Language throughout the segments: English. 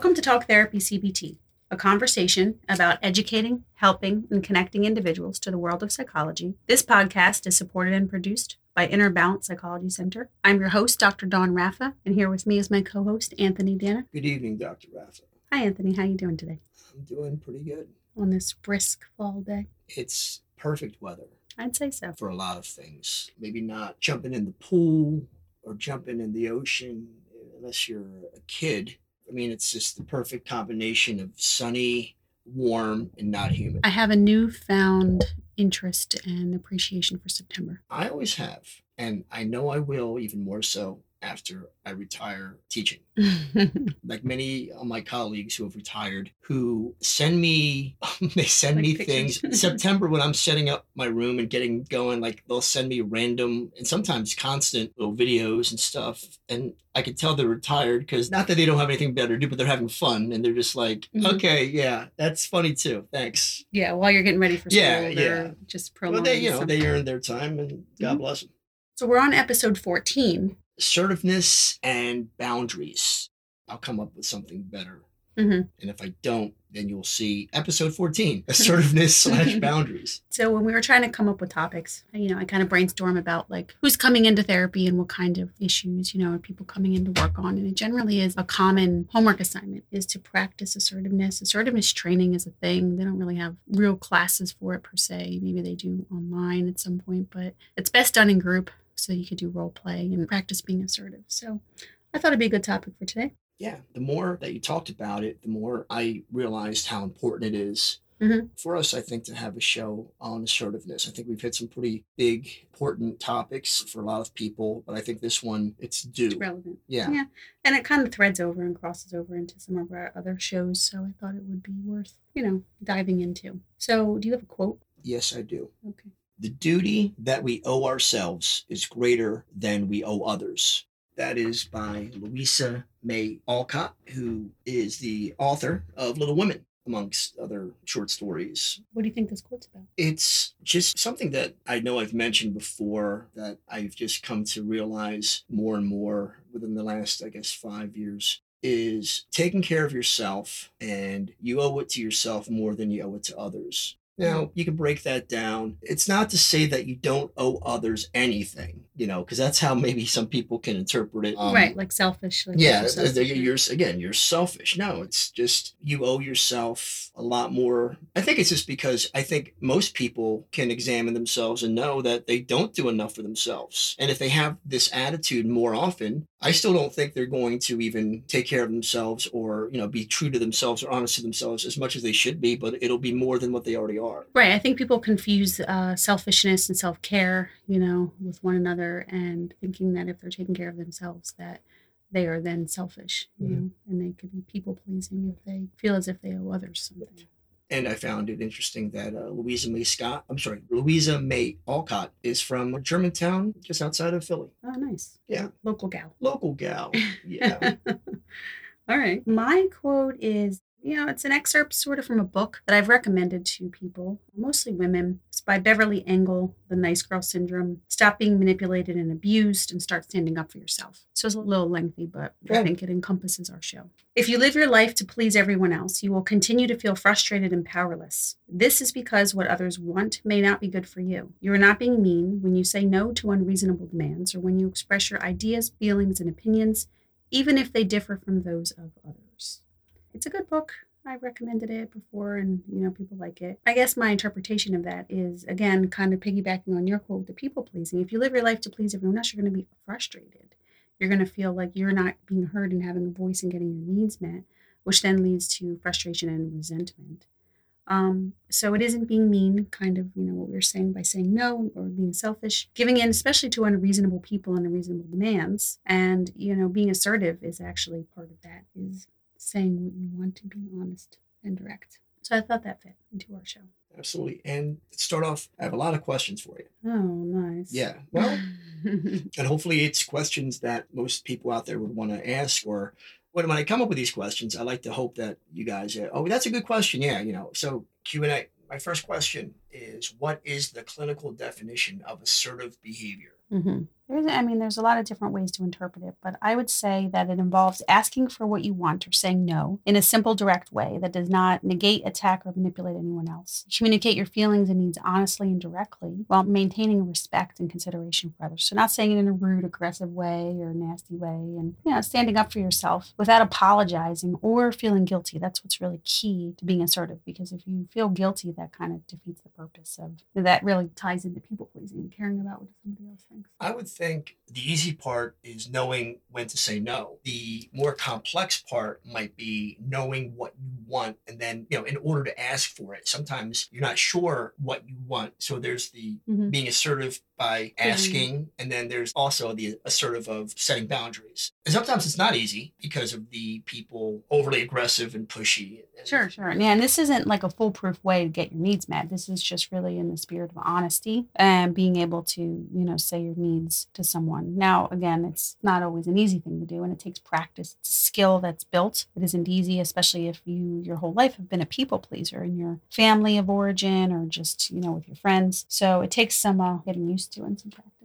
Welcome to Talk Therapy CBT, a conversation about educating, helping, and connecting individuals to the world of psychology. This podcast is supported and produced by Inner Balance Psychology Center. I'm your host, Dr. Dawn Raffa, and here with me is my co-host, Anthony Dana. Good evening, Dr. Raffa. Hi, Anthony. How are you doing today? I'm doing pretty good. On this brisk fall day? It's perfect weather. I'd say so. For a lot of things. Maybe not jumping in the pool or jumping in the ocean unless you're a kid. I mean, it's just the perfect combination of sunny, warm, and not humid. I have a newfound interest and appreciation for September. I always have. And I know I will even more so after I retire teaching. like many of my colleagues who have retired who send me they send like me pictures. things September when I'm setting up my room and getting going like they'll send me random and sometimes constant little videos and stuff and I could tell they're retired because not that they don't have anything better to do but they're having fun and they're just like mm-hmm. okay yeah that's funny too thanks yeah while you're getting ready for school yeah yeah just well they you know they earn their time and God mm-hmm. bless them so we're on episode 14 assertiveness and boundaries. I'll come up with something better. Mm-hmm. And if I don't, then you'll see episode 14 assertiveness slash boundaries. So, when we were trying to come up with topics, you know, I kind of brainstorm about like who's coming into therapy and what kind of issues, you know, are people coming in to work on. And it generally is a common homework assignment is to practice assertiveness. Assertiveness training is a thing. They don't really have real classes for it per se. Maybe they do online at some point, but it's best done in group so you could do role play and practice being assertive. So I thought it'd be a good topic for today. Yeah, the more that you talked about it, the more I realized how important it is mm-hmm. for us, I think, to have a show on assertiveness. I think we've hit some pretty big, important topics for a lot of people, but I think this one, it's due. It's relevant. Yeah. Yeah. And it kind of threads over and crosses over into some of our other shows. So I thought it would be worth, you know, diving into. So do you have a quote? Yes, I do. Okay. The duty that we owe ourselves is greater than we owe others. That is by Louisa May Alcott, who is the author of Little Women, amongst other short stories. What do you think this quote's about? It's just something that I know I've mentioned before that I've just come to realize more and more within the last, I guess, five years is taking care of yourself and you owe it to yourself more than you owe it to others. Now, you can break that down. It's not to say that you don't owe others anything, you know, because that's how maybe some people can interpret it. Um, right, like selfish. Like yeah, you're, you're, again, you're selfish. No, it's just you owe yourself a lot more. I think it's just because I think most people can examine themselves and know that they don't do enough for themselves. And if they have this attitude more often, I still don't think they're going to even take care of themselves or, you know, be true to themselves or honest to themselves as much as they should be, but it'll be more than what they already are. Right. I think people confuse uh, selfishness and self care, you know, with one another and thinking that if they're taking care of themselves, that they are then selfish, you mm-hmm. know, and they could be people pleasing if they feel as if they owe others something. And I found it interesting that uh, Louisa May Scott, I'm sorry, Louisa May Alcott is from Germantown, just outside of Philly. Oh, nice. Yeah. Local gal. Local gal. Yeah. All right. My quote is you know, it's an excerpt sort of from a book that I've recommended to people, mostly women. It's by Beverly Engel, The Nice Girl Syndrome. Stop being manipulated and abused and start standing up for yourself. So it's a little lengthy, but I think it encompasses our show. If you live your life to please everyone else, you will continue to feel frustrated and powerless. This is because what others want may not be good for you. You are not being mean when you say no to unreasonable demands or when you express your ideas, feelings, and opinions, even if they differ from those of others it's a good book. I recommended it before and you know people like it. I guess my interpretation of that is again kind of piggybacking on your quote the people pleasing. If you live your life to please everyone else, you're going to be frustrated. You're going to feel like you're not being heard and having a voice and getting your needs met, which then leads to frustration and resentment. Um, so it isn't being mean, kind of, you know, what we are saying by saying no or being selfish, giving in, especially to unreasonable people and unreasonable demands. And, you know, being assertive is actually part of that, is saying what you want to be honest and direct. So I thought that fit into our show. Absolutely. And start off, I have a lot of questions for you. Oh, nice. Yeah. Well, and hopefully it's questions that most people out there would want to ask or when, when I come up with these questions, I like to hope that you guys, uh, oh, that's a good question. Yeah. You know, so Q&A, my first question is what is the clinical definition of assertive behavior? Mm-hmm. There's, I mean, there's a lot of different ways to interpret it, but I would say that it involves asking for what you want or saying no in a simple, direct way that does not negate, attack, or manipulate anyone else. Communicate your feelings and needs honestly and directly while maintaining respect and consideration for others. So, not saying it in a rude, aggressive way or nasty way, and you know, standing up for yourself without apologizing or feeling guilty. That's what's really key to being assertive because if you feel guilty, that kind of defeats the purpose of that. Really ties into people pleasing and caring about what somebody else thinks. I would think the easy part is knowing when to say no. The more complex part might be knowing what you want and then, you know, in order to ask for it. Sometimes you're not sure what you want. So there's the mm-hmm. being assertive by asking mm-hmm. and then there's also the assertive of setting boundaries. And sometimes it's not easy because of the people overly aggressive and pushy. Sure, sure. Yeah, and this isn't like a foolproof way to get your needs met. This is just really in the spirit of honesty and being able to, you know, say your needs to someone. Now, again, it's not always an easy thing to do and it takes practice. It's a skill that's built. It isn't easy, especially if you your whole life have been a people pleaser in your family of origin or just, you know, with your friends. So it takes some uh, getting used to and some practice.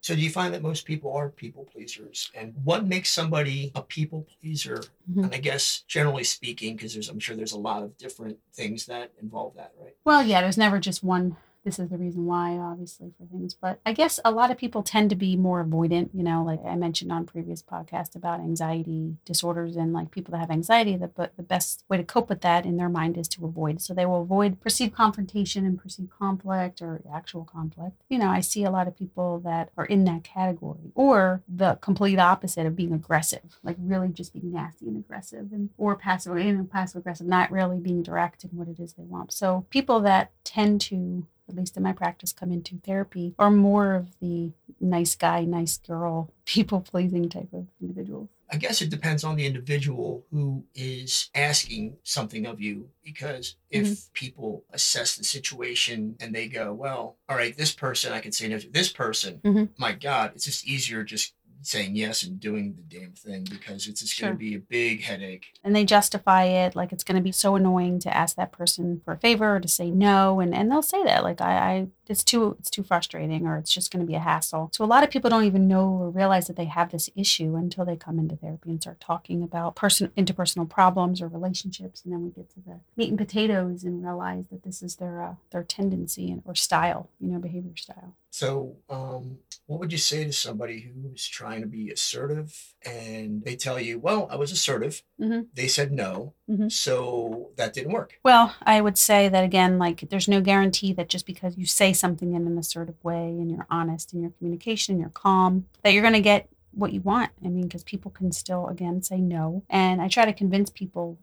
So do you find that most people are people pleasers? And what makes somebody a people pleaser? Mm-hmm. And I guess generally speaking, because there's I'm sure there's a lot of different things that involve that, right? Well, yeah, there's never just one this is the reason why, obviously, for things. But I guess a lot of people tend to be more avoidant, you know, like I mentioned on previous podcast about anxiety disorders and like people that have anxiety, that but the best way to cope with that in their mind is to avoid. So they will avoid perceived confrontation and perceived conflict or actual conflict. You know, I see a lot of people that are in that category or the complete opposite of being aggressive, like really just being nasty and aggressive and or passive, know, passive aggressive, not really being direct in what it is they want. So people that tend to at least in my practice, come into therapy are more of the nice guy, nice girl, people pleasing type of individuals. I guess it depends on the individual who is asking something of you because if mm-hmm. people assess the situation and they go, well, all right, this person I can say no to this person, mm-hmm. my God, it's just easier just saying yes and doing the damn thing because it's just sure. going to be a big headache. And they justify it like it's going to be so annoying to ask that person for a favor or to say no, and and they'll say that like I, I it's too it's too frustrating or it's just going to be a hassle. So a lot of people don't even know or realize that they have this issue until they come into therapy and start talking about person interpersonal problems or relationships, and then we get to the meat and potatoes and realize that this is their uh, their tendency or style, you know, behavior style. So, um, what would you say to somebody who's trying to be assertive and they tell you, well, I was assertive. Mm-hmm. They said no. Mm-hmm. So that didn't work. Well, I would say that again, like there's no guarantee that just because you say something in an assertive way and you're honest in your communication, you're calm, that you're going to get what you want. I mean, because people can still, again, say no. And I try to convince people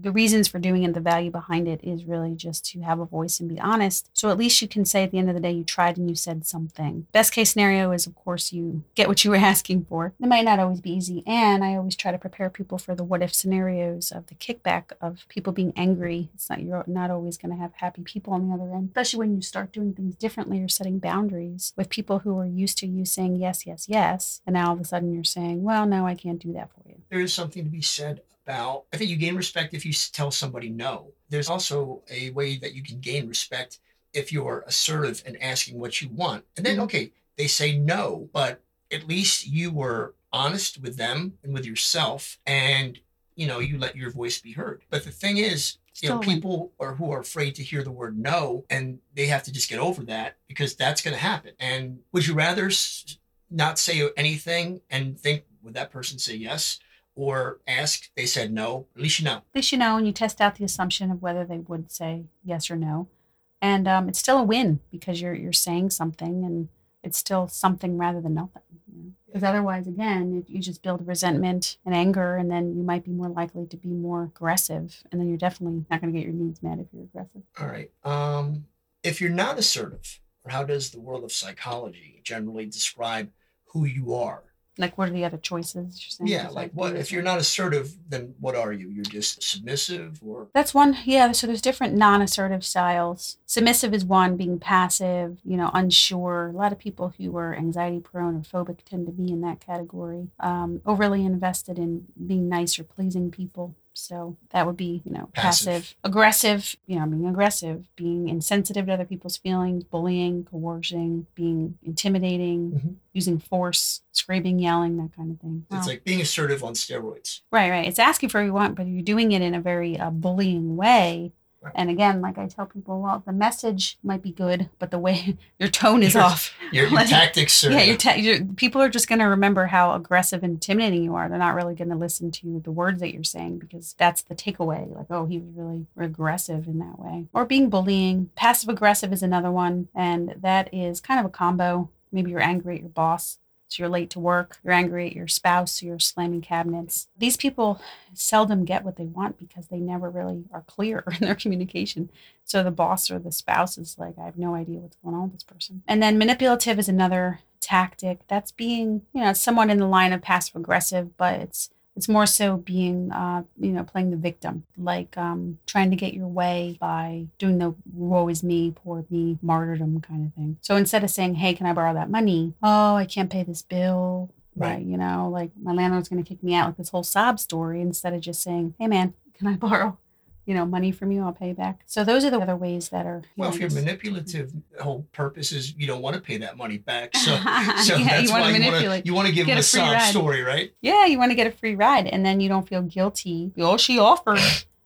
the reasons for doing it, the value behind it is really just to have a voice and be honest. So at least you can say at the end of the day, you tried and you said something. Best case scenario is, of course, you get what you were asking for. It might not always be easy. And I always try to prepare people for the what if scenarios of the kickback of people being angry. It's not, you're not always going to have happy people on the other end, especially when you start doing things differently or setting boundaries with people who are used to you saying yes, yes, yes. And now all of a sudden you're saying, well, now I can't do that for you. There is something to be said about i think you gain respect if you tell somebody no. There's also a way that you can gain respect if you're assertive and asking what you want. And then mm-hmm. okay they say no but at least you were honest with them and with yourself and you know you let your voice be heard. But the thing is you know people are who are afraid to hear the word no and they have to just get over that because that's going to happen. And would you rather not say anything and think would that person say yes or ask, they said no, at least you know. At least you know, and you test out the assumption of whether they would say yes or no. And um, it's still a win because you're you're saying something, and it's still something rather than nothing. Because otherwise, again, you just build resentment and anger, and then you might be more likely to be more aggressive, and then you're definitely not going to get your needs met if you're aggressive. All right. Um, if you're not assertive, or how does the world of psychology generally describe who you are? Like, what are the other choices? You're saying? Yeah, Just like what if you're not assertive, then what are you? You're just submissive or That's one. Yeah. So there's different non-assertive styles. Submissive is one, being passive, you know, unsure. A lot of people who are anxiety prone or phobic tend to be in that category. Um, overly invested in being nice or pleasing people. So that would be, you know, Passive. passive. Aggressive, you know, being aggressive, being insensitive to other people's feelings, bullying, coercing, being intimidating, Mhm. using force, screaming, yelling, that kind of thing. it's Wow. like being assertive on steroids. Right, right. It's asking for what you want, but you're doing it in a very uh, bullying way. And again, like I tell people, well, the message might be good, but the way your tone is Your- off. Your, your tactics are Yeah, your, te- your people are just going to remember how aggressive and intimidating you are. They're not really going to listen to the words that you're saying because that's the takeaway. Like, oh, he was really aggressive in that way. Or being bullying. Passive aggressive is another one, and that is kind of a combo. Maybe you're angry at your boss. So you're late to work, you're angry at your spouse, you're slamming cabinets. These people seldom get what they want because they never really are clear in their communication. So the boss or the spouse is like, I have no idea what's going on with this person. And then manipulative is another tactic. That's being, you know, somewhat in the line of passive aggressive, but it's it's more so being, uh, you know, playing the victim, like um, trying to get your way by doing the woe is me, poor me, martyrdom kind of thing. So instead of saying, hey, can I borrow that money? Oh, I can't pay this bill. Right. You know, like my landlord's going to kick me out, like this whole sob story, instead of just saying, hey, man, can I borrow, you know, money from you? I'll pay you back. So those are the other ways that are. well, if you're manipulative, the whole purpose is you don't want to pay that money back. So, so Yeah, that's you why you want to you want to give Get them a a sob ride. story, right? Yeah, you want to get a free ride and then you don't feel guilty. Oh, she offered.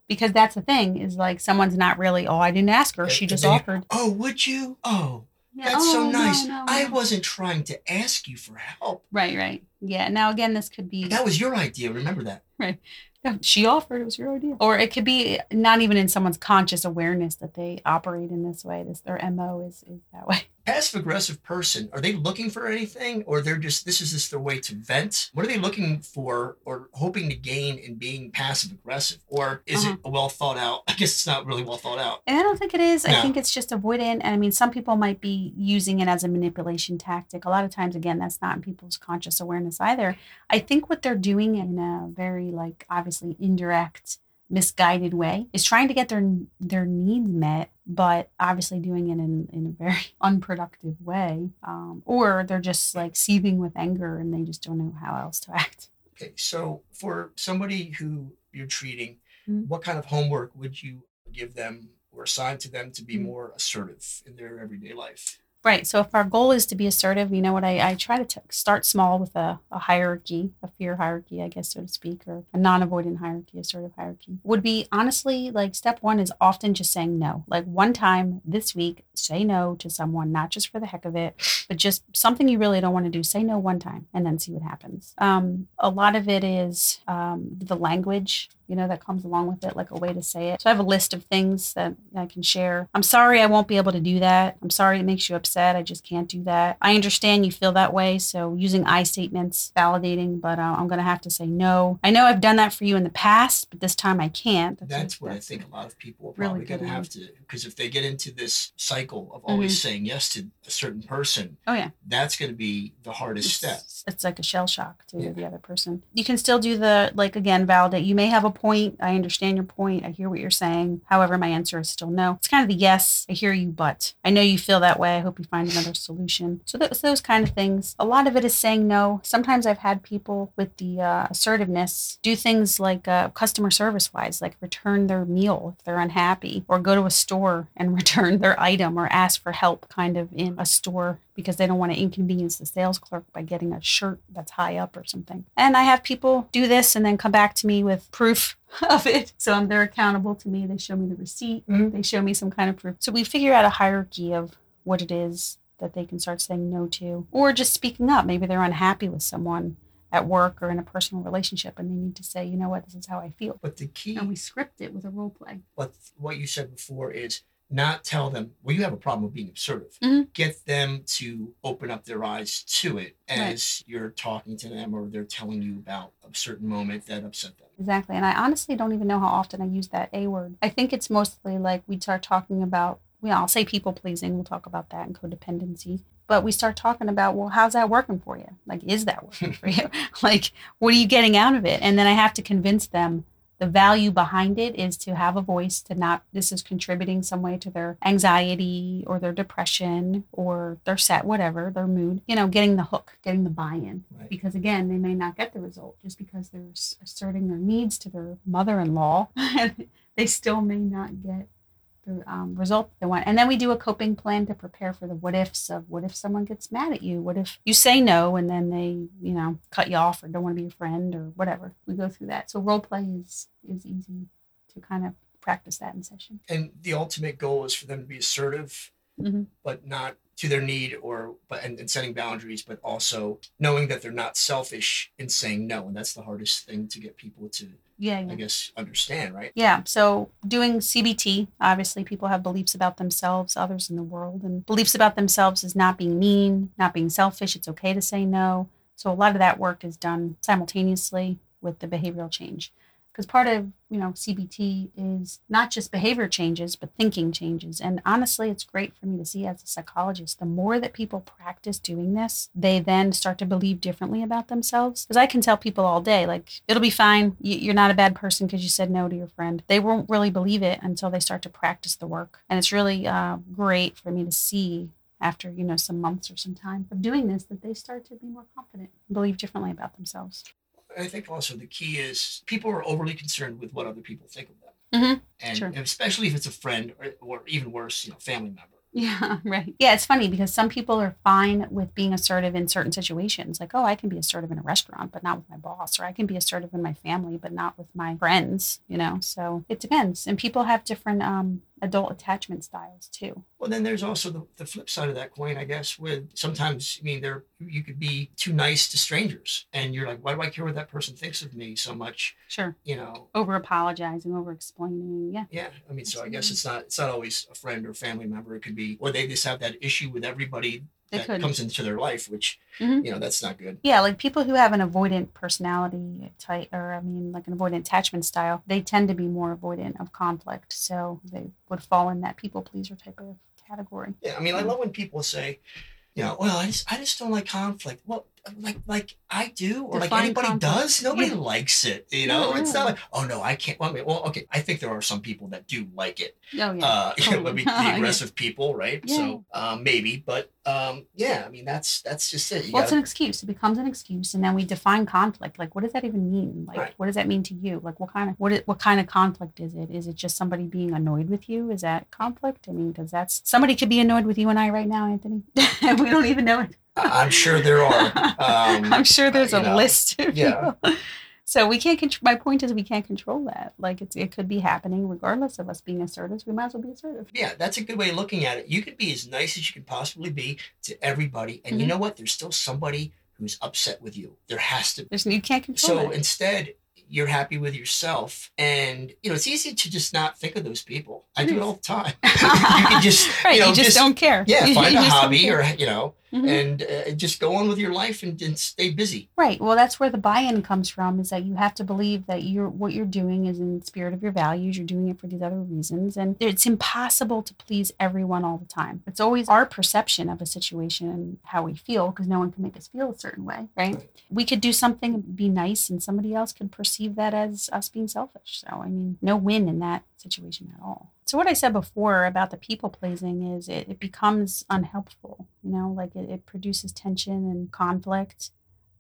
Because that's the thing is like someone's not really, oh, I didn't ask her. She just then you- offered. Oh, would you? Oh, Yeah, that's oh, so nice. no, I no. wasn't trying to ask you for help. Right, right. Yeah. Now, again, this could be, That was your idea. Remember that. Yeah, she offered, it was your idea. Or it could be not even in someone's conscious awareness that they operate in this way. This Their MO is, is that way. Passive aggressive person, are they looking for anything or they're just, this is just their way to vent? What are they looking for or hoping to gain in being passive aggressive? Or is Uh-huh. it well thought out? I guess it's not really well thought out. And I don't think it is. I think it's just avoidant. And I mean, some people might be using it as a manipulation tactic. A lot of times, again, that's not in people's conscious awareness either. I think what they're doing in a very, like, obviously indirect, misguided way is trying to get their their needs met, but obviously doing it in, in a very unproductive way. Um, or they're just like seething with anger and they just don't know how else to act. Okay, so for somebody who you're treating, Mhm. what kind of homework would you give them or assign to them to be Mhm. more assertive in their everyday life? Right. So if our goal is to be assertive, you know what? I, I try to t- start small with a, a hierarchy, a fear hierarchy, I guess, so to speak, or a non avoidant hierarchy, assertive hierarchy. Would be honestly like step one is often just saying no. Like one time this week, say no to someone, not just for the heck of it, but just something you really don't want to do. Say no one time and then see what happens. Um, a lot of it is um, the language you know, that comes along with it, like a way to say it. So I have a list of things that I can share. I'm sorry I won't be able to do that. I'm sorry it makes you upset. I just can't do that. I understand you feel that way. So using I statements, validating, but uh, I'm going to have to say no. I know I've done that for you in the past, but this time I can't. That's, what I think a lot of people are really probably going to have to, because if they get into this cycle of always saying yes to a certain person, Oh, yeah. that's going to be the hardest step. It's, it's like a shell shock to Yeah. the other person. You can still do the, like, again, validate. You may have a point. I understand your point. I hear what you're saying. However, my answer is still no. It's kind of the yes, I hear you, but I know you feel that way. I hope you find another solution. So those, those kind of things. A lot of it is saying no. Sometimes I've had people with the uh, assertiveness do things like uh, customer service wise, like return their meal if they're unhappy, or go to a store and return their item or ask for help kind of in a store because they don't want to inconvenience the sales clerk by getting a shirt that's high up or something. And I have people do this and then come back to me with proof of it. So um, they're accountable to me. They show me the receipt. Mhm. They show me some kind of proof. So we figure out a hierarchy of what it is that they can start saying no to or just speaking up. Maybe they're unhappy with someone at work or in a personal relationship and they need to say, you know what, this is how I feel. But the key, And we script it with a role play. But what you said before is not tell them well you have a problem with being assertive Mhm. get them to open up their eyes to it as you're talking to them or they're telling you about a certain moment that upset them Exactly. And I honestly don't even know how often I use that A word. I think it's mostly like we start talking about, know, I'll say people pleasing. We'll talk about that and codependency. but we start talking about, well, how's that working for you? Like, is that working for you? like, what are you getting out of it? And then I have to convince them the value behind it is to have a voice to not this is contributing some way to their anxiety or their depression or their set whatever their mood you know getting the hook getting the buy-in right. because again they may not get the result just because they're asserting their needs to their mother-in-law they still may not get the um, result they want. And then we do a coping plan to prepare for the what ifs of what if someone gets mad at you? What if you say no and then they, you know, cut you off or don't want to be your friend or whatever? We go through that. So role play is is easy to kind of practice that in session. And the ultimate goal is for them to be assertive, mm-hmm. but not to their need or but and, and, setting boundaries, but also knowing that they're not selfish in saying no. And that's the hardest thing to get people to yeah, yeah. I guess understand, right? Yeah. So doing CBT, obviously people have beliefs about themselves, others in the world, and beliefs about themselves is not being mean, not being selfish. It's okay to say no. So a lot of that work is done simultaneously with the behavioral change because part of you know cbt is not just behavior changes but thinking changes. And honestly it's great for me to see as a psychologist the more that people practice doing this they then start to believe differently about themselves. Because i can tell people all day like it'll be fine. You're not a bad person because you said no to your friend. They won't really believe it until they start to practice the work. And it's really uh, great for me to see after you know some months or some time of doing this that they start to be more confident believe differently about themselves I think also the key is people are overly concerned with what other people think of them. Mm-hmm. And, sure. and, especially if it's a friend or, or even worse, you know, family member. Yeah, right. Yeah, it's funny because some people are fine with being assertive in certain situations. Like, oh, I can be assertive in a restaurant, but not with my boss, or I can be assertive in my family, but not with my friends, you know? So it depends. And people have different um, adult attachment styles too. Well, then there's also the, the flip side of that coin, I guess, with sometimes, I mean, there you could be too nice to strangers and you're like, why do I care what that person thinks of me so much? Sure. You know, over apologizing, over explaining. Yeah. Yeah. I mean, so I guess it's not, it's not always a friend or family member. It could be, or they just have that issue with everybody that could. comes into their life, which mm-hmm. you know that's not good. Yeah, like people who have an avoidant personality type, or I mean, like an avoidant attachment style, they tend to be more avoidant of conflict, so they would fall in that people pleaser type of category. Yeah, I mean, I love when people say, you know, well, I just I just don't like conflict. Well, like like I do or Define like anybody conflict. does. Nobody yeah. likes it. You know, it's not like oh no, I can't. Well, well, okay, I think there are some people that do like it. Oh yeah, uh, totally. the aggressive yeah. people, right? Yeah. So um, maybe, but um, yeah, I mean that's that's just it. You well, gotta... it's an excuse. It becomes an excuse, and then we define conflict. Like, what does that even mean? Like, right. what does that mean to you? Like, what kind of what is, what kind of conflict is it? Is it just somebody being annoyed with you? Is that conflict? I mean, because that's somebody could be annoyed with you and I right now, Anthony. we don't even know it. I'm sure there are. Um, I'm sure there's a know, list. yeah. So we can't control. My point is, we can't control that. Like it's, it could be happening regardless of us being assertive. We might as well be assertive. Yeah, that's a good way of looking at it. You could be as nice as you can possibly be to everybody, and mm-hmm. you know what? There's still somebody who's upset with you. There has to. There's you can't control. So that. instead, you're happy with yourself. And, you know, it's easy to just not think of those people. I do it all the time. you can just, right, you, know, you just, just, don't care. Yeah, find a hobby or, you know, mm-hmm. and uh, just go on with your life and, and, stay busy. Right. Well, that's where the buy-in comes from is that you have to believe that you're what you're doing is in spirit of your values. You're doing it for these other reasons. And it's impossible to please everyone all the time. It's always our perception of a situation and how we feel because no one can make us feel a certain way, right? right? We could do something, be nice, and somebody else could perceive that as us being selfish. So, I mean, no win in that situation at all. So what I said before about the people pleasing is it, it becomes unhelpful, you know, like it, it produces tension and conflict.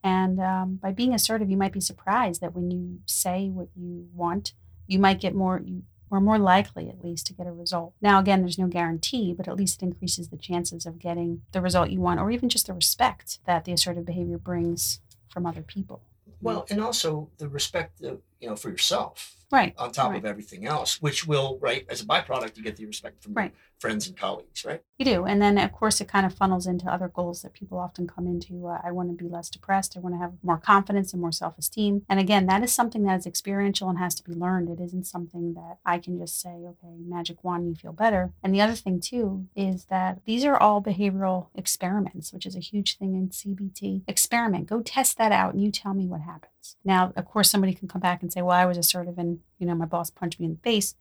And um, by being assertive, you might be surprised that when you say what you want, you might get more, you are more likely at least to get a result. Now, again, there's no guarantee, but at least it increases the chances of getting the result you want or even just the respect that the assertive behavior brings from other people. Well, and also the respect, of, you know, for yourself right on top right. of everything else which will right as a byproduct you get the respect from right. friends and colleagues right you do and then of course it kind of funnels into other goals that people often come into uh, i want to be less depressed i want to have more confidence and more self-esteem and again that is something that is experiential and has to be learned it isn't something that i can just say okay magic wand you feel better and the other thing too is that these are all behavioral experiments which is a huge thing in cbt experiment go test that out and you tell me what happens now of course somebody can come back and say well i was assertive and you know, my boss punched me in the face.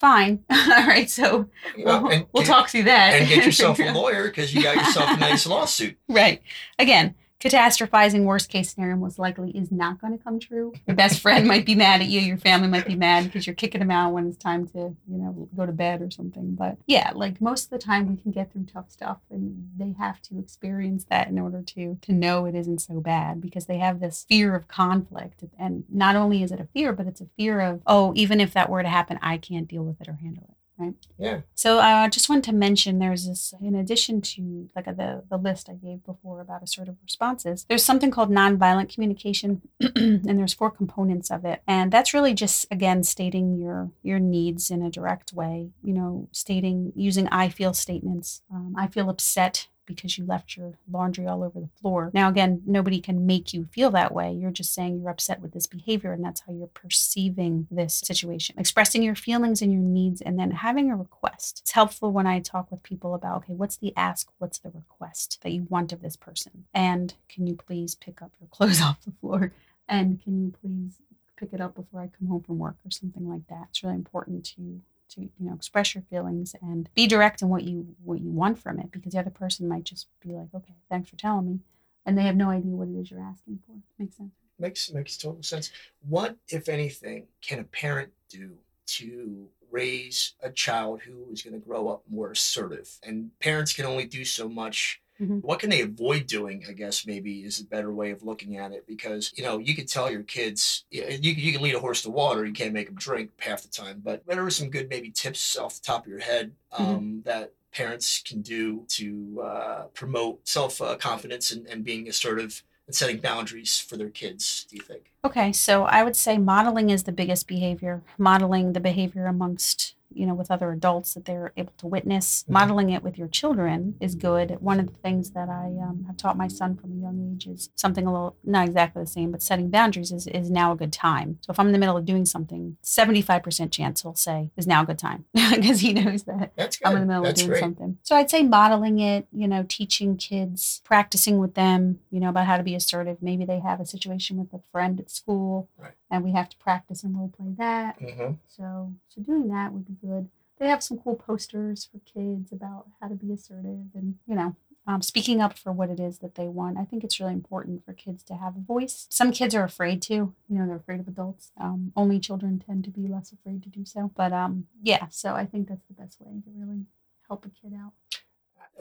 fine. All right, so we'll, and we'll get- talk through that and get yourself a lawyer because you got yourself a nice lawsuit. Right. Again, catastrophizing worst case scenario most likely is not going to come true. Your best friend might be mad at you. Your family might be mad because you're kicking them out when it's time to, you know, go to bed or something. But yeah, like most of the time we can get through tough stuff and they have to experience that in order to to know it isn't so bad because they have this fear of conflict. And not only is it a fear, but it's a fear of, oh, even if that were to happen, I can't deal with it or handle it. Right. Yeah. So I uh, just wanted to mention there's this, in addition to like the, the list I gave before about assertive responses, there's something called nonviolent communication, and there's four components of it. And that's really just again stating your your needs in a direct way. You know, stating using I feel statements. Um, I feel upset because you left your laundry all over the floor. Now, again, nobody can make you feel that way. You're just saying you're upset with this behavior, and that's how you're perceiving this situation. Expressing your feelings and your needs, and then having a request. It's helpful when I talk with people about, okay, what's the ask? What's the request that you want of this person? And can you please pick up your clothes off the floor? And can you please pick it up before I come home from work or something like that? It's really important to to you know express your feelings and be direct in what you what you want from it because the other person might just be like okay thanks for telling me and they have no idea what it is you're asking for makes sense Makes makes total sense. What, if anything, can a parent do to raise a child who is going to grow up more assertive? And parents can only do so much. Mhm. What can they avoid doing? I guess maybe is a better way of looking at it because you know you could tell your kids you you, can lead a horse to water, you can't make them drink half the time. But what are some good maybe tips off the top of your head um, that parents can do to uh, promote self uh, confidence and, and being assertive and setting boundaries for their kids? Do you think? okay so i would say modeling is the biggest behavior modeling the behavior amongst you know with other adults that they're able to witness Mhm. modeling it with your children is good one of the things that i um, have taught my son from a young age is something a little not exactly the same but setting boundaries is, is now a good time so if i'm in the middle of doing something 75% chance he'll say is now a good time because he knows that. I'm in the middle That's of doing great. something. So I'd say modeling it, you know, teaching kids, practicing with them, you know, about how to be assertive. Maybe they have a situation with a friend at school Right. And we have to practice and role play that. hmm So so doing that would be good. They have some cool posters for kids about how to be assertive and, you know, um, speaking up for what it is that they want. I think it's really important for kids to have a voice. Some kids are afraid to, you know, they're afraid of adults. Um, only children tend to be less afraid to do so. But um, yeah, so I think that's the best way to really help a kid out.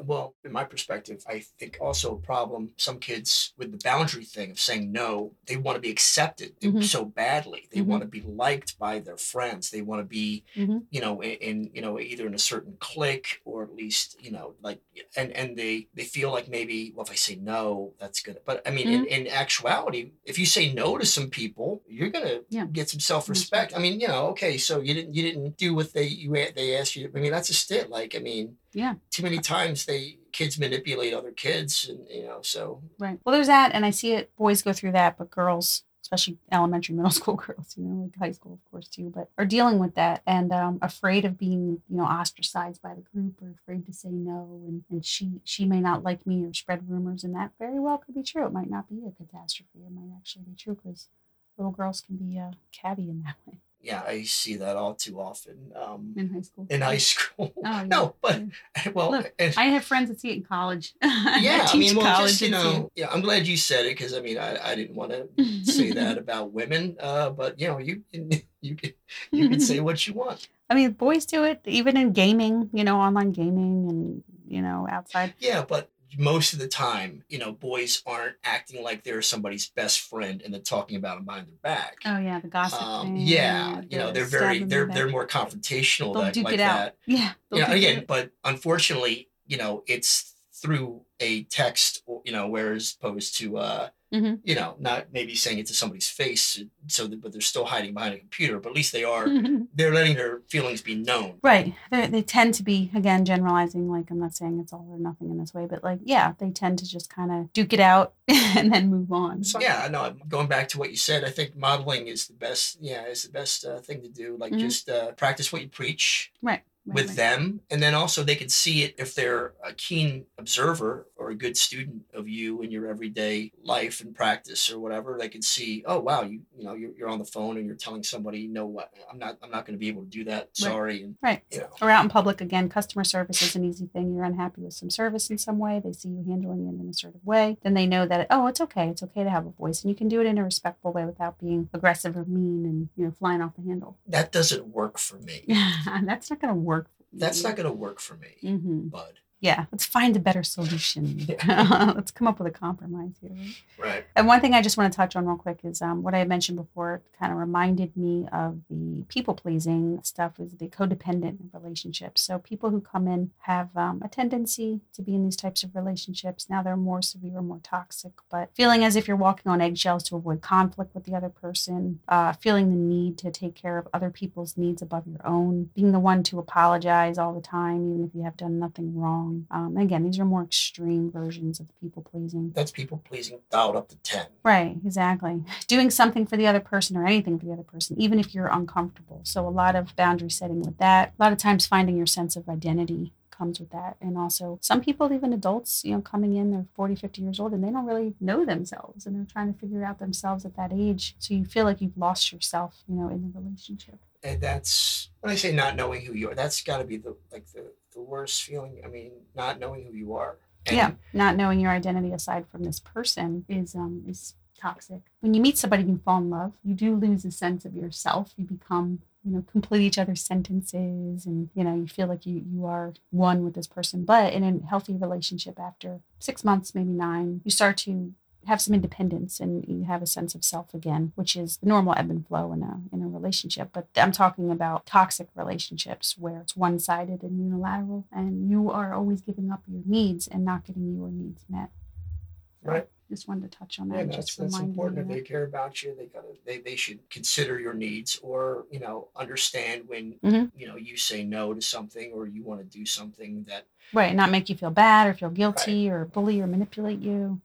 Well, in my perspective, I think also a problem. Some kids with the boundary thing of saying no, they want to be accepted Mhm. so badly. They Mhm. want to be liked by their friends. They want to be, Mhm. you know, in, in you know either in a certain clique or at least you know like and and they they feel like maybe well if I say no that's good. But I mean in, in actuality, if you say no to some people, you're gonna Yeah. get some self respect. I mean you know okay so you didn't you didn't do what they you they asked you. I mean that's a stint. Like I mean Yeah. too many times they kids manipulate other kids and you know so Right. Well, there's that, and I see it. Boys go through that, but girls, especially elementary, middle school girls, you know, like high school, of course, too, but are dealing with that and um, afraid of being, you know, ostracized by the group or afraid to say no, and and she she may not like me or spread rumors, and that very well could be true. It might not be a catastrophe. It might actually be true because little girls can be uh, catty in that way yeah i see that all too often um in high school. in high school Oh, yeah. no but well Look, and- I have friends that see it in college. yeah i, teach mean well college just you and see it. know yeah i'm glad you said it because i mean i, I didn't want to say that about women uh but you know you can you can you can say what you want I mean, boys do it even in gaming, you know, online gaming and, you know, outside. yeah but most of the time you know boys aren't acting like they're somebody's best friend and then talking about them behind their back Oh, yeah, the gossip. um, thing, yeah, you know, they're very they're they're more confrontational They'll that, duke like it that. out. Yeah. they'll You know, again, but unfortunately, you know, it's through a text, you know, whereas opposed to uh, Mhm. you know, not maybe saying it to somebody's face, so that, but they're still hiding behind a computer. But at least they are they're letting their feelings be known. right. They they tend to be, again, generalizing. Like, I'm not saying it's all or nothing in this way, but like, yeah, they tend to just kind of duke it out and then move on. So yeah, no, going back to what you said, I think modeling is the best. Yeah, is the best uh, thing to do. Like Mhm. just uh, practice what you preach. Right. Right, with right. them and then also they can see it if they're a keen observer or a good student of you in your everyday life and practice or whatever they can see oh wow you you know you're, you're on the phone and you're telling somebody no what i'm not i'm not going to be able to do that sorry and Right. you know Or out in public again, customer service is an easy thing. You're unhappy with some service in some way. They see you handling it in a certain way. Then they know that, oh, it's okay. It's okay to have a voice. And you can do it in a respectful way without being aggressive or mean and, you know, flying off the handle. that doesn't work for me That's not going to work. That's not going to work for me hmm bud Yeah. Let's find a better solution. Yeah. let's come up with a compromise here. Right? right And one thing I just want to touch on real quick is um, what I had mentioned before. Kind of reminded me of the people pleasing stuff is the codependent relationships. So people who come in have um, a tendency to be in these types of relationships. Now they're more severe, more toxic, but feeling as if you're walking on eggshells to avoid conflict with the other person, uh, feeling the need to take care of other people's needs above your own, being the one to apologize all the time, even if you have done nothing wrong. Um, and again, these are more extreme versions of people pleasing. that's people pleasing dialed up to 10 Right, exactly. Doing something for the other person or anything for the other person, even if you're uncomfortable. So, a lot of boundary setting with that. A lot of times, finding your sense of identity comes with that. And also, some people, even adults, you know, coming in, they're 40, 50 years old and they don't really know themselves and they're trying to figure out themselves at that age. So, you feel like you've lost yourself, you know, in the relationship. and that's when i say not knowing who you are that's got to be the like the, the worst feeling i mean not knowing who you are and yeah, not knowing your identity aside from this person is um is toxic. When you meet somebody and you fall in love, you do lose a sense of yourself. You become you know complete each other's sentences and you know you feel like you you are one with this person but in a healthy relationship after six months maybe nine you start to have some independence and you have a sense of self again which is the normal ebb and flow in a in a relationship but i'm talking about toxic relationships where it's one-sided and unilateral and you are always giving up your needs and not getting your needs met So, Right. just wanted to touch on that Yeah, that's just that's important. If that. they care about you, they gotta they, they should consider your needs or you know understand when Mhm. you know you say no to something or you want to do something that Right, not make you feel bad or feel guilty or bully or manipulate you.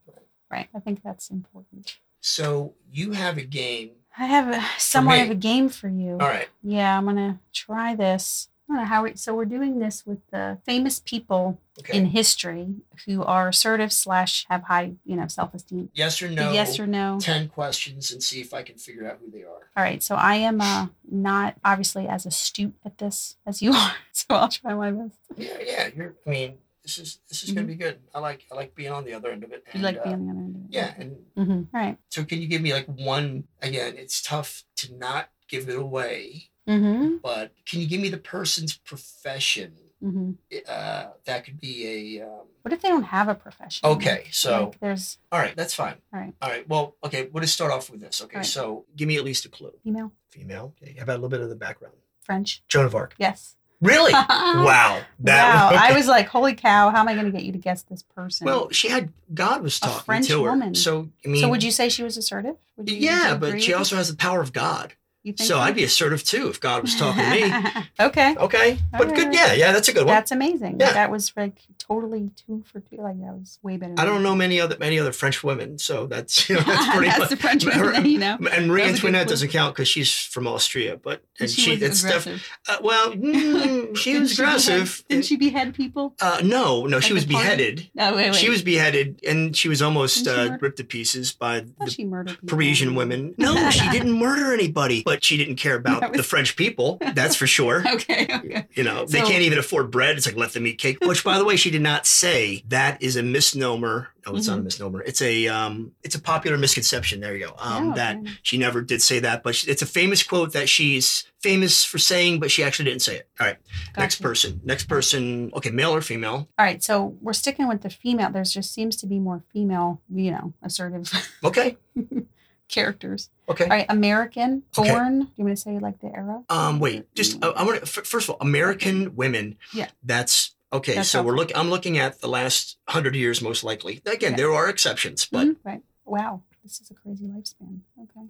Right. Right. I think that's important. so you have a game. I have a, somewhat of a game for you. All right. Yeah, I'm gonna try this. I don't know how. We, so we're doing this with the famous people Okay. in history who are assertive slash have high, you know, self esteem. yes or no. Yes or no. Ten questions and see if I can figure out who they are. All right. So I am uh, not obviously as astute at this as you are. So I'll try my best. Yeah, yeah. You're. I mean, this is this is gonna be good. I like I like being on the other end of it. Mm-hmm. You like and, being uh, on the other end of it. Yeah, and Mm-hmm. Right. so can you give me like one? Again, it's tough to not give it away, Mm-hmm. but can you give me the person's profession? Mm-hmm. uh, that could be a um, What if they don't have a profession? okay so Like, there's all right that's fine All right. all right well okay we'll just start off with this okay right. so give me at least a clue female, female okay how about a little bit of the background French. joan of arc Yes. Really wow. wow that I was like, holy cow! How am I going to get you to guess this person? well she had god was A talking French to her woman. so i mean so would you say she was assertive? Would you, would yeah but she also has the power of god it? You think so i'd be assertive too if god was talking to me okay. okay but good yeah yeah that's a good one That's amazing. Yeah. That was like totally two for two. Like that was way better. i don't know many other many other french women so that's you know that's pretty That's much the French women that you know. and Marie That was a good Antoinette doesn't count because she's from Austria, but and she, she, it's def- uh, well, mm, she was behead- aggressive. Didn't she behead people? Uh, no, no, she was beheaded. No, wait, wait. She was beheaded, and she was almost uh, ripped to pieces by the. Parisian women. No, she didn't murder anybody, but she didn't care about was- the French people. That's for sure. Okay. Okay. You know, they So- can't even afford bread. It's like let them eat cake. Which, by the way, she did not say. That is a misnomer. No, it's Mm-hmm. not a misnomer. It's a um, it's a popular misconception. There you go. Um, Oh, that okay. she never did say that, but she, it's a famous quote that she's famous for saying, but she actually didn't say it. All right, next person. Next person. Okay, male or female? All right, so we're sticking with the female. There's just seems to be more female, you know, assertive Okay, characters. okay. All right, American, Okay. born. Do you want to say like the era? Um, wait, just I, I want to first of all, American women. Yeah. That's okay. That's so we're looking. I'm looking at the last hundred years, most likely. Again, Yeah. there are exceptions, but Mhm, right. Wow, this is a crazy lifespan. Okay.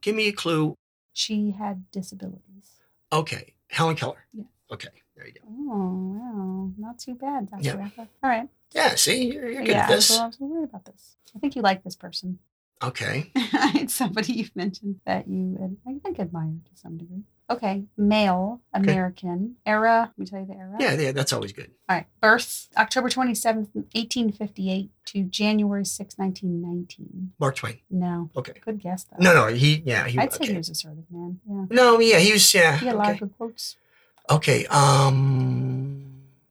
give me a clue. She had disabilities. Okay, Helen Keller. Yeah. Okay, there you go. Oh wow, not too bad, Dr. Yeah. All right. Yeah, see, you're, you're good yeah, at this. I was, I was worried about this. I think you like this person. Okay. it's somebody you've mentioned that you, I think, admire to some degree. Okay. Male, American. Era. Let me tell you the era. Yeah, yeah, that's always good. All right. Birth October 27th, 1858 to January 6, 1919. Mark Twain. No. Okay. Good guess, though. No, no, he, yeah, he. I'd say okay. he was assertive, man. Yeah. No, yeah, he was. Yeah. He had a lot of good quotes. Okay. Um.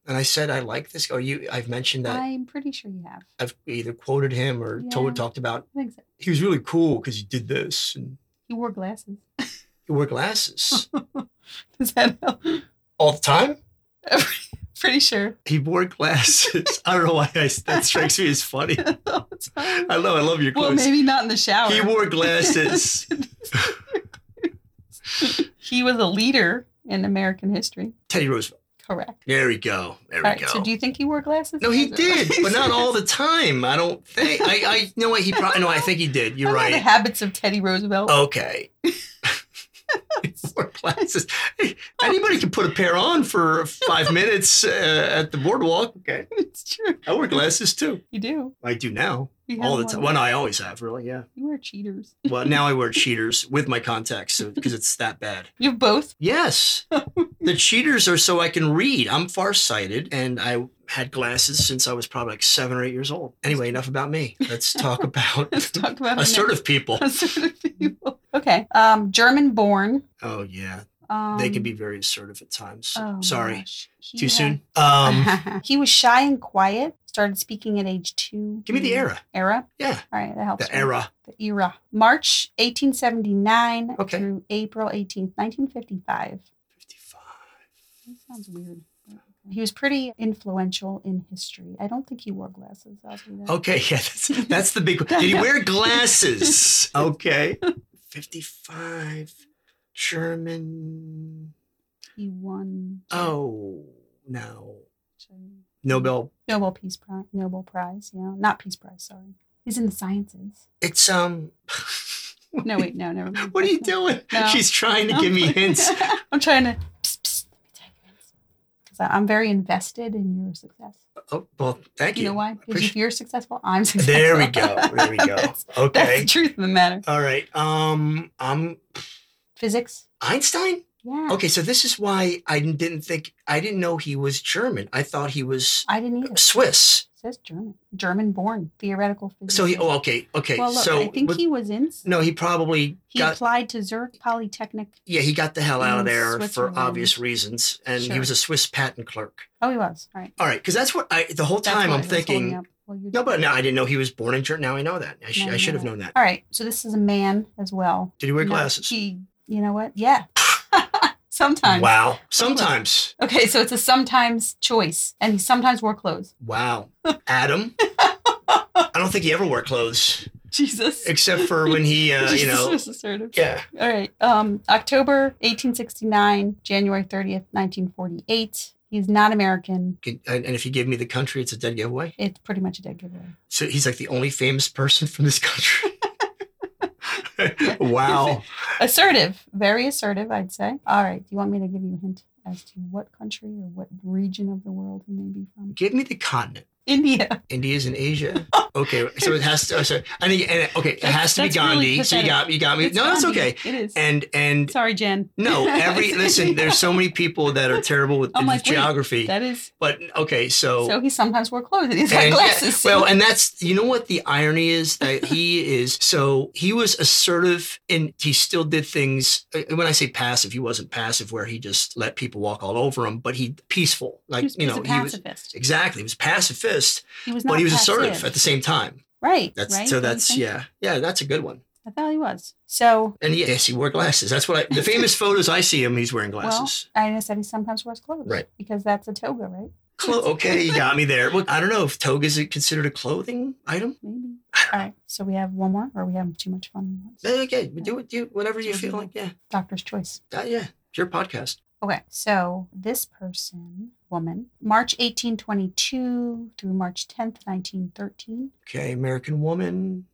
And I said I like this. Oh, you. I've mentioned that I'm pretty sure you have. I've either quoted him or Yeah. told talked about. I think so. He was really cool because he did this and He wore glasses. he wore glasses Does that help? all the time. pretty sure. He wore glasses. I don't know why I, that strikes me as funny. All the time. I know. I love your well, maybe not in the shower. he wore glasses. he was a leader in American history. Teddy Roosevelt. Correct. There we go. There we right. go. So, do you think he wore glasses? no, he did, but not all the time. I don't think. I, I you know what he probably. No, I think he did. You're I know The right. habits of Teddy Roosevelt. Okay. Wore glasses. Hey, Anybody can put a pair on for five minutes uh, at the boardwalk. Okay. It's true. I wear glasses too. You do. I do now. All the time. one. I always have, really. Yeah. You wear cheaters. Well, now I wear cheaters with my contacts so, because it's that bad. You have both. Yes. the cheaters are so I can read. I'm farsighted and I had glasses since I was probably like seven or eight years old. Anyway, enough about me. Let's talk about Let's talk about assertive people. assertive people. Okay. Um, German born. Oh, yeah. Um, They can be very assertive at times. oh Sorry. Too had- soon? Um, he was shy and quiet. Started speaking at age two. give me the era. Era. Yeah. All right, that helps. The me. era. The era. March 1879 Okay. through April 18th, 1955. 55. That sounds weird. He was pretty influential in history. I don't think he wore glasses. I'll do that. Okay, yeah, that's, that's the big one. Did he wear glasses? Okay. 55. German. He won. Oh, no. Nobel. Nobel Peace Prize. Nobel Prize. Yeah, not Peace Prize. Sorry. He's in the sciences. It's, um. No, wait, no, never mind. What are you doing? No. She's trying to give me hints. I'm trying to. Psst, psst, let me tell you hints. Because I'm very invested in your success. Oh, well, thank You, you. know why? Because if you're successful, I'm successful. There we go. There we go. that's, that's Okay. the truth of the matter. All right. Um, I'm Physics. Einstein. Yeah. Okay, so this is why I didn't think I didn't know he was German. I thought he was I didn't either. Swiss. It says German. German born. Theoretical physics. So he. Oh, okay. Okay. well, look, so I think with- he was in. no, he probably He got. applied to Zurich Polytechnic. Yeah, he got the hell out of there for obvious reasons, and he was a Swiss patent clerk. Oh, he was. All right. All right, because that's what I. The whole time I'm thinking. Well, No, but no, I didn't know he was born in Germany. Now I know that. I, sh- I should have known that. All right. So this is a man as well. Did he wear No, glasses? He. You know what? Yeah. Sometimes. Wow. Sometimes. Okay, so it's a sometimes choice, and he sometimes wore clothes. Wow. Adam. I don't think he ever wore clothes Jesus. except for when he, uh, you know. was assertive. Yeah. All right. Um, October 1869, January 30th, 1948. He's not American. And and if you give me the country, it's a dead giveaway. It's pretty much a dead giveaway. So he's like the only famous person from this country. wow. Assertive, very assertive, I'd say. All right. Do you want me to give you a hint as to what country or what region of the world he may be from? Give me the continent. India. India's in Asia. Okay, so it has to. Oh, sorry. I need. And, okay, it That's- has to be that's really Gandhi. so you got you got me. It's no, that's okay. It is. And and Sorry, Jen. no, every listen. There's so many people that are terrible with, like, geography. That is. but okay, so. So he sometimes wore clothes and he's got and, yeah, glasses. well, and that's you know what the irony is that he is so he was assertive and he still did things. uh, When I say passive, he wasn't passive where he just let people walk all over him, but he peaceful, like he was, you he was know he was pacifist. exactly he was pacifist, He was not but he was passive. assertive at the same time. Right. That's right? so that's yeah yeah that's a good one. I thought he was. So, And yes, he wore glasses. That's what I. The famous photos I see him, he's wearing glasses. well. I just said he sometimes wears clothes. Right. Because that's a toga, right? Clo- okay, you got me there. Well, I don't know if toga is considered a clothing item. Maybe. All right. So we have one more, or we have too much fun Okay, do it. Do whatever you feel like. Yeah, Doctor's choice. Uh, yeah. It's your podcast. Okay. So this person, woman, March 1822 through March 10th, 1913. Okay, American woman,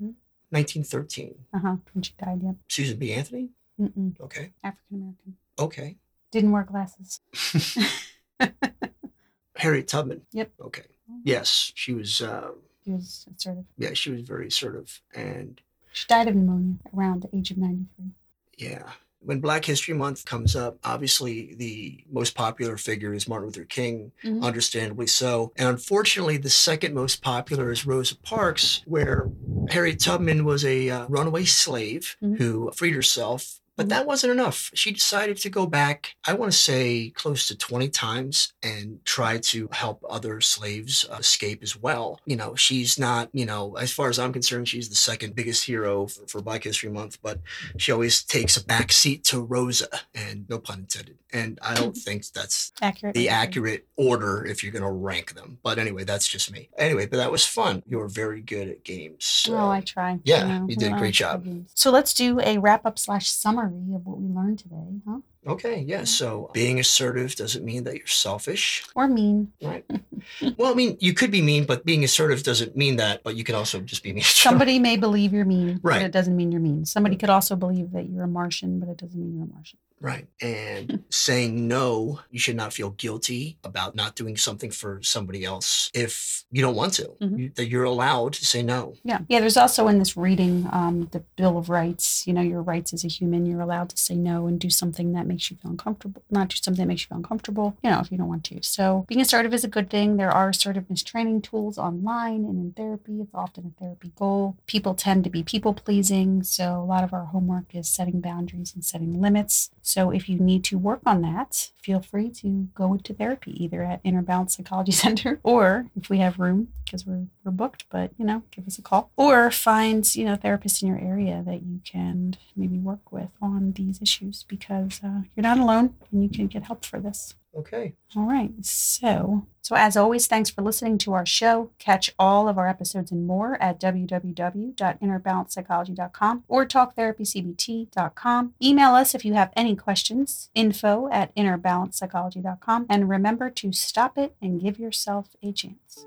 Mhm. 1913. Uh huh. When she died, yep. Susan B. Anthony. Mm-mm. Okay. African American. Okay. Didn't wear glasses. Harriet Tubman. Yep. Okay. Yes, she was. Um, She was assertive. yeah, she was very assertive, and She died of pneumonia around the age of 93. yeah, when Black History Month comes up, obviously the most popular figure is Martin Luther King, Mhm. understandably so. And unfortunately, the second most popular is Rosa Parks, where Harriet Tubman was a uh, runaway slave Mhm. who freed herself. But Mhm. that wasn't enough. She decided to go back, I want to say close to 20 times, and try to help other slaves uh, escape as well. You know, she's not, you know, as far as I'm concerned, she's the second biggest hero for, for Black History Month, but she always takes a back seat to Rosa, and no pun intended. And I don't think that's Accurate. the accurate order if you're going to rank them. But anyway, that's just me. Anyway, but that was fun. You were very good at games. So. Oh, I try. Yeah, know, you did a great job. So let's do a wrap up slash summary of what we learned today, huh? Okay, yeah. So being assertive doesn't mean that you're selfish, Or mean. right? well, I mean, you could be mean, but being assertive doesn't mean that. But you can also just be mean. Somebody may believe you're mean, but Right. it doesn't mean you're mean. Somebody mm. could also believe that you're a Martian, but it doesn't mean you're a Martian. Right. And saying no, you should not feel guilty about not doing something for somebody else if you don't want to. Mhm. You- that you're allowed to say no. Yeah. Yeah. There's also in this reading um, the Bill of Rights, you know, your rights as a human, you're allowed to say no and do something that makes you feel uncomfortable, not do something that makes you feel uncomfortable, you know, if you don't want to. So being assertive is a good thing. There are assertiveness training tools online and in therapy. It's often a therapy goal. People tend to be people pleasing. So a lot of our homework is setting boundaries and setting limits. So if you need to work on that, feel free to go to therapy either at Inner Balance Psychology Center or if we have room because we're, we're booked, but you know, give us a call or find, you know, therapists in your area that you can maybe work with on these issues because uh, you're not alone and you can get help for this. Okay. All right. So, so as always, thanks for listening to our show. Catch all of our episodes and more at www.innerbalancepsychology.com or talktherapycbt.com. Email us if you have any questions. Info at innerbalancepsychology.com. And remember to stop it and give yourself a chance.